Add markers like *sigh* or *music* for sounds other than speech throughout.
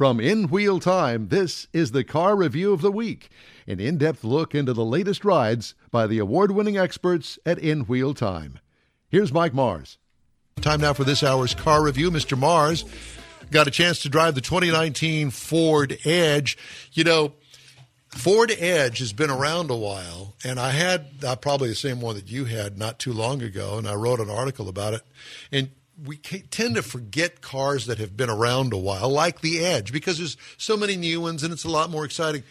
From In Wheel Time, this is the Car Review of the Week, an in depth look into the latest rides by the award winning experts at In Wheel Time. Here's Mike Mars. Time now for this hour's car review. Mr. Mars got a chance to drive the 2019 Ford Edge. You know, Ford Edge has been around a while, and I had uh, probably the same one that you had not too long ago, and I wrote an article about it. And we tend to forget cars that have been around a while, like the Edge, because there's so many new ones and it's a lot more exciting.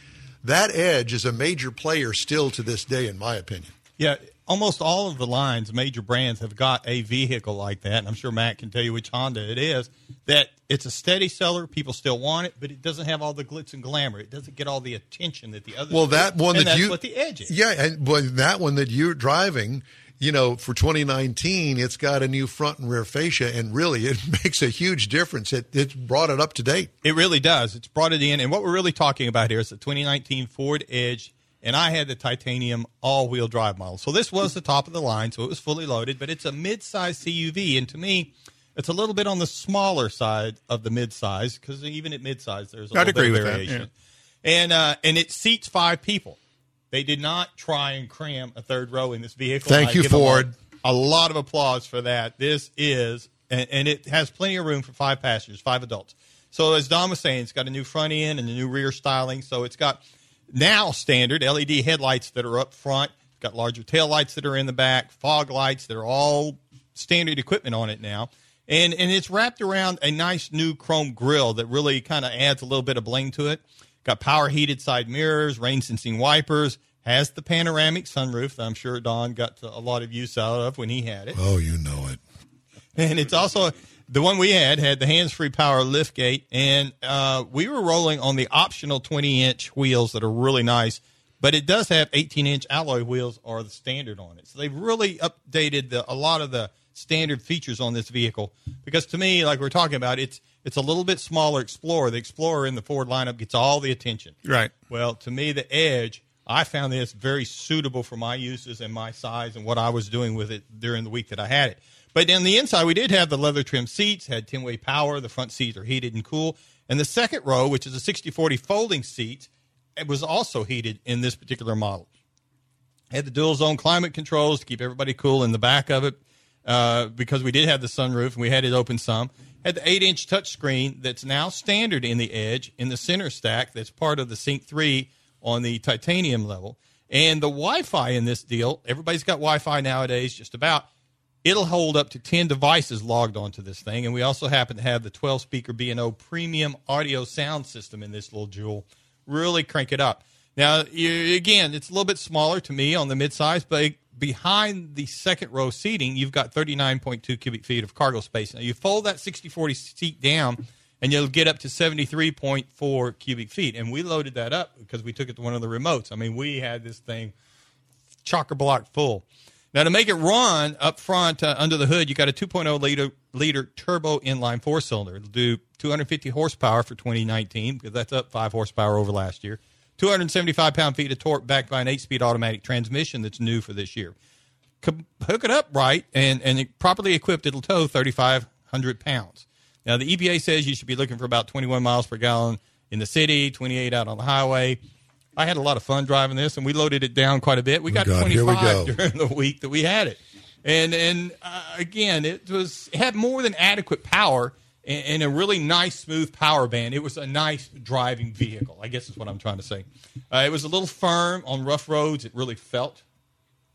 That Edge is a major player still to this day, in my opinion. Yeah, almost all of the lines, major brands, have got a vehicle like that. And I'm sure Matt can tell you which Honda it is. That it's a steady seller, people still want it, but it doesn't have all the glitz and glamour. It doesn't get all the attention that the other. Well, that one that you what the Edge is. Yeah, and well, that one that you're driving you know, for 2019, it's got a new front and rear fascia, and really, *laughs* it makes a huge difference. It it's brought it up to date. It really does. It's brought it in, and what we're really talking about here is the 2019 Ford Edge, and I had the titanium all-wheel drive model. So this was the top of the line, so it was fully loaded, but it's a mid-size CUV, and to me, it's a little bit on the smaller side of the mid-size because even at mid-size, there's a I'd little agree bit of with variation. that, And uh, and it seats five people. They did not try and cram a third row in this vehicle. Thank I you, Ford. A, lot of applause for that. This is, and, and it has plenty of room for five passengers, five adults. So as Don was saying, it's got a new front end and a new rear styling. So it's got now standard LED headlights that are up front. It's got larger tail lights that are in the back, fog lights that are all standard equipment on it now. And, and it's wrapped around a nice new chrome grille that really kind of adds a little bit of bling to it. Got power heated side mirrors, rain sensing wipers, has the panoramic sunroof that I'm sure Don got a lot of use out of when he had it. Oh, you know it. And it's also the one we had had the hands free power lift gate. And uh, we were rolling on the optional 20 inch wheels that are really nice, but it does have 18 inch alloy wheels are the standard on it. So they've really updated the, a lot of the standard features on this vehicle because to me, like we're talking about, it's it's a little bit smaller Explorer. The Explorer in the Ford lineup gets all the attention. Right. Well, to me, the Edge, I found this very suitable for my uses and my size and what I was doing with it during the week that I had it. But on the inside, we did have the leather trim seats, had 10 way power. The front seats are heated and cool. And the second row, which is a 60 40 folding seat, it was also heated in this particular model. Had the dual zone climate controls to keep everybody cool in the back of it uh, because we did have the sunroof and we had it open some. Had the 8 inch touchscreen that's now standard in the Edge in the center stack that's part of the Sync 3 on the titanium level. And the Wi Fi in this deal, everybody's got Wi Fi nowadays, just about. It'll hold up to 10 devices logged onto this thing. And we also happen to have the 12 speaker B&O premium audio sound system in this little jewel. Really crank it up. Now, again, it's a little bit smaller to me on the midsize, but behind the second row seating, you've got 39.2 cubic feet of cargo space. Now, you fold that 60 40 seat down, and you'll get up to 73.4 cubic feet. And we loaded that up because we took it to one of the remotes. I mean, we had this thing chocker block full. Now, to make it run up front uh, under the hood, you got a 2.0 liter, liter turbo inline four cylinder. It'll do 250 horsepower for 2019 because that's up five horsepower over last year. 275 pound feet of torque backed by an eight speed automatic transmission that's new for this year. Hook it up right and, and properly equipped, it'll tow 3,500 pounds. Now, the EPA says you should be looking for about 21 miles per gallon in the city, 28 out on the highway. I had a lot of fun driving this, and we loaded it down quite a bit. We got God, here we 25 go. *laughs* during the week that we had it, and and uh, again, it was it had more than adequate power and, and a really nice, smooth power band. It was a nice driving vehicle. I guess is what I'm trying to say. Uh, it was a little firm on rough roads. It really felt.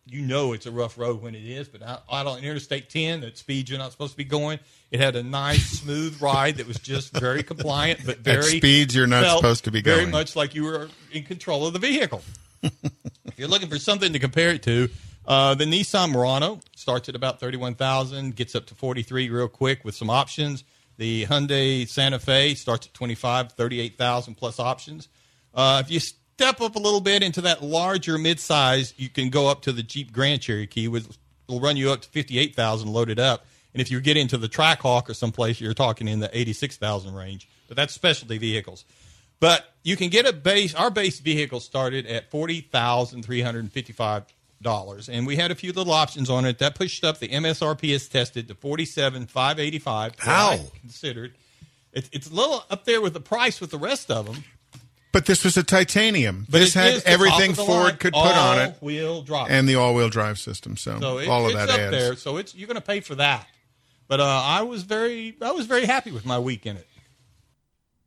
You know it's a rough road when it is, but out, out on Interstate 10 at speed you're not supposed to be going, it had a nice, smooth ride that was just very compliant, but very speeds you're not supposed to be going. Very much like you were in control of the vehicle. *laughs* if you're looking for something to compare it to, uh, the Nissan Murano starts at about 31,000, gets up to 43 real quick with some options. The Hyundai Santa Fe starts at 25, 38,000 plus options. Uh, if you step up a little bit into that larger midsize, you can go up to the Jeep Grand Cherokee, which will run you up to 58,000 loaded up. And if you get into the Trackhawk or someplace, you're talking in the 86,000 range. But that's specialty vehicles. But you can get a base. Our base vehicle started at forty thousand three hundred fifty-five dollars, and we had a few little options on it that pushed up the MSRP is tested to forty-seven five eighty-five. How? Considered. It, it's a little up there with the price with the rest of them. But this was a titanium. But this it had everything top of the Ford line, could put on it, All-wheel drive. and the all-wheel drive system. So, so it, all of it's that up adds. there. So it's you're going to pay for that. But uh, I was very I was very happy with my week in it.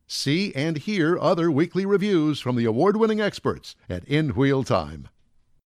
See and hear other weekly reviews from the award winning experts at In Wheel Time.